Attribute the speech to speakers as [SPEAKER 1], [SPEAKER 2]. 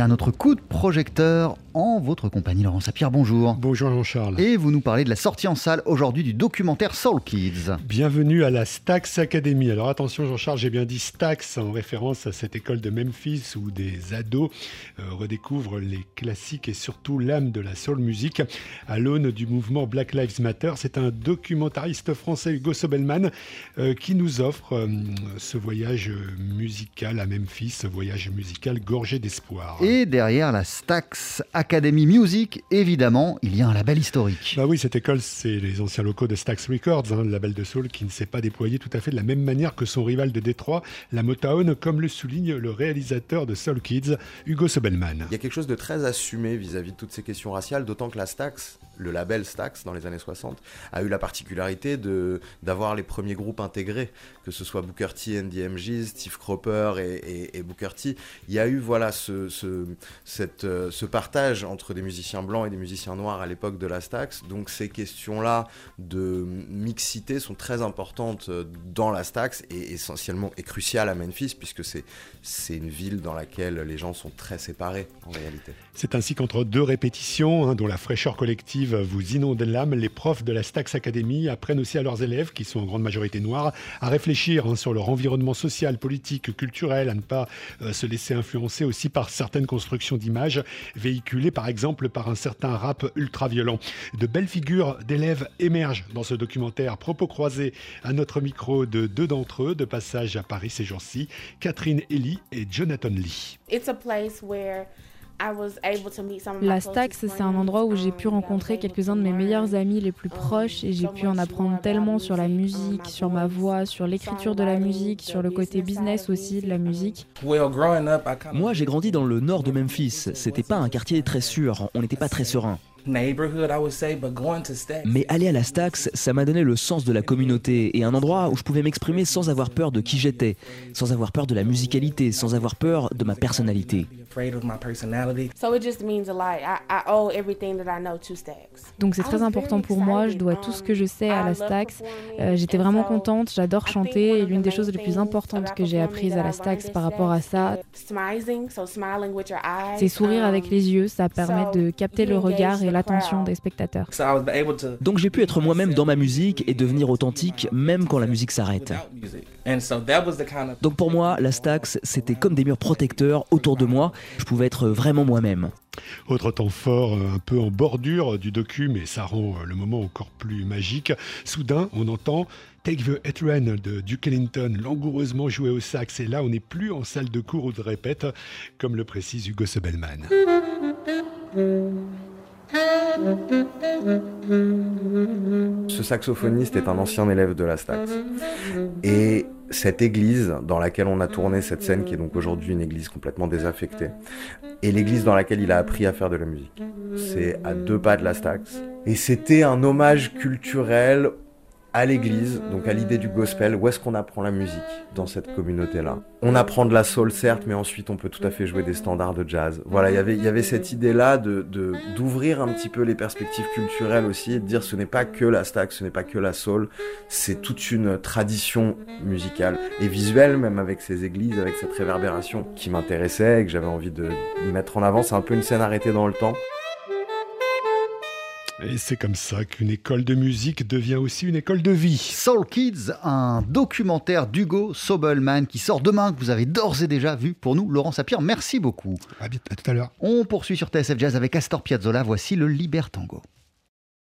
[SPEAKER 1] à notre coup de projecteur en votre compagnie. Laurent Sapir, bonjour.
[SPEAKER 2] Bonjour Jean-Charles.
[SPEAKER 1] Et vous nous parlez de la sortie en salle aujourd'hui du documentaire Soul Kids.
[SPEAKER 2] Bienvenue à la Stax Academy. Alors attention Jean-Charles, j'ai bien dit Stax en référence à cette école de Memphis où des ados euh, redécouvrent les classiques et surtout l'âme de la soul music à l'aune du mouvement Black Lives Matter. C'est un documentariste français, Hugo Sobelman, euh, qui nous offre euh, ce voyage musical à Memphis, ce voyage musical gorgé d'espoir.
[SPEAKER 1] Et derrière la Stax Academy Music, évidemment, il y a un label historique.
[SPEAKER 2] Bah oui, cette école, c'est les anciens locaux de Stax Records, hein, le label de soul qui ne s'est pas déployé tout à fait de la même manière que son rival de Détroit, la Motown, comme le souligne le réalisateur de Soul Kids, Hugo Sobelman.
[SPEAKER 3] Il y a quelque chose de très assumé vis-à-vis de toutes ces questions raciales, d'autant que la Stax, le label Stax dans les années 60, a eu la particularité d'avoir les premiers groupes intégrés, que ce soit Booker T MGs, Steve Cropper et, Booker T. Il y a eu voilà, ce, ce, cette, euh, ce partage entre des musiciens blancs et des musiciens noirs à l'époque de la Stax. Donc ces questions-là de mixité sont très importantes euh, dans la Stax et essentiellement et cruciales à Memphis puisque c'est c'est une ville dans laquelle les gens sont très séparés en réalité.
[SPEAKER 2] C'est ainsi qu'entre deux répétitions, hein, dont la fraîcheur collective vous inonde l'âme, les profs de la Stax Academy apprennent aussi à leurs élèves, qui sont en grande majorité noirs, à réfléchir hein, sur leur environnement social, politique, culturel, à ne pas euh, se laisser influencer aussi par certaines constructions d'images véhiculées par exemple par un certain rap ultra-violent. De belles figures d'élèves émergent dans ce documentaire. Propos croisés à notre micro de deux d'entre eux, de passage à Paris ces jours-ci, Catherine Ellie et Jonathan Lee.
[SPEAKER 4] It's a place where la Stax, c'est un endroit où j'ai pu rencontrer quelques-uns de mes meilleurs amis les plus proches et j'ai pu en apprendre tellement sur la musique, sur ma voix, sur l'écriture de la musique, sur le côté business aussi de la musique.
[SPEAKER 5] Moi, j'ai grandi dans le nord de Memphis. C'était pas un quartier très sûr, on n'était pas très serein. Mais aller à la Stax, ça m'a donné le sens de la communauté et un endroit où je pouvais m'exprimer sans avoir peur de qui j'étais, sans avoir peur de la musicalité, sans avoir peur de ma personnalité.
[SPEAKER 4] Donc c'est très important pour moi, je dois tout ce que je sais à la Stax. Euh, j'étais vraiment contente, j'adore chanter et l'une des choses les plus importantes que j'ai apprises à la Stax par rapport à ça, c'est sourire avec les yeux, ça permet de capter le regard et l'attention des spectateurs.
[SPEAKER 5] Donc j'ai pu être moi-même dans ma musique et devenir authentique même quand la musique s'arrête. Donc pour moi, la Stax, c'était comme des murs protecteurs autour de moi. Je pouvais être vraiment moi-même.
[SPEAKER 2] Autre temps fort, un peu en bordure du docu, mais ça rend le moment encore plus magique. Soudain, on entend Take the It de Duke Ellington, langoureusement joué au sax. Et là, on n'est plus en salle de cours ou de répète, comme le précise Hugo Sebelman.
[SPEAKER 3] Ce saxophoniste est un ancien élève de la Stax. Et cette église dans laquelle on a tourné cette scène, qui est donc aujourd'hui une église complètement désaffectée, est l'église dans laquelle il a appris à faire de la musique. C'est à deux pas de la Stax. Et c'était un hommage culturel à l'église, donc à l'idée du gospel, où est-ce qu'on apprend la musique dans cette communauté-là? On apprend de la soul, certes, mais ensuite on peut tout à fait jouer des standards de jazz. Voilà, y il y avait cette idée-là de, d'ouvrir un petit peu les perspectives culturelles aussi, et de dire ce n'est pas que la stack, ce n'est pas que la soul, c'est toute une tradition musicale et visuelle, même avec ces églises, avec cette réverbération qui m'intéressait et que j'avais envie de mettre en avant. C'est un peu une scène arrêtée dans le temps.
[SPEAKER 2] Et c'est comme ça qu'une école de musique devient aussi une école de vie.
[SPEAKER 1] Soul Kids, un documentaire d'Hugo Sobelman qui sort demain, que vous avez d'ores et déjà vu pour nous. Laurent Sapir, merci beaucoup.
[SPEAKER 2] À, à tout à l'heure.
[SPEAKER 1] On poursuit sur TSF Jazz avec Astor Piazzolla. Voici le Libertango.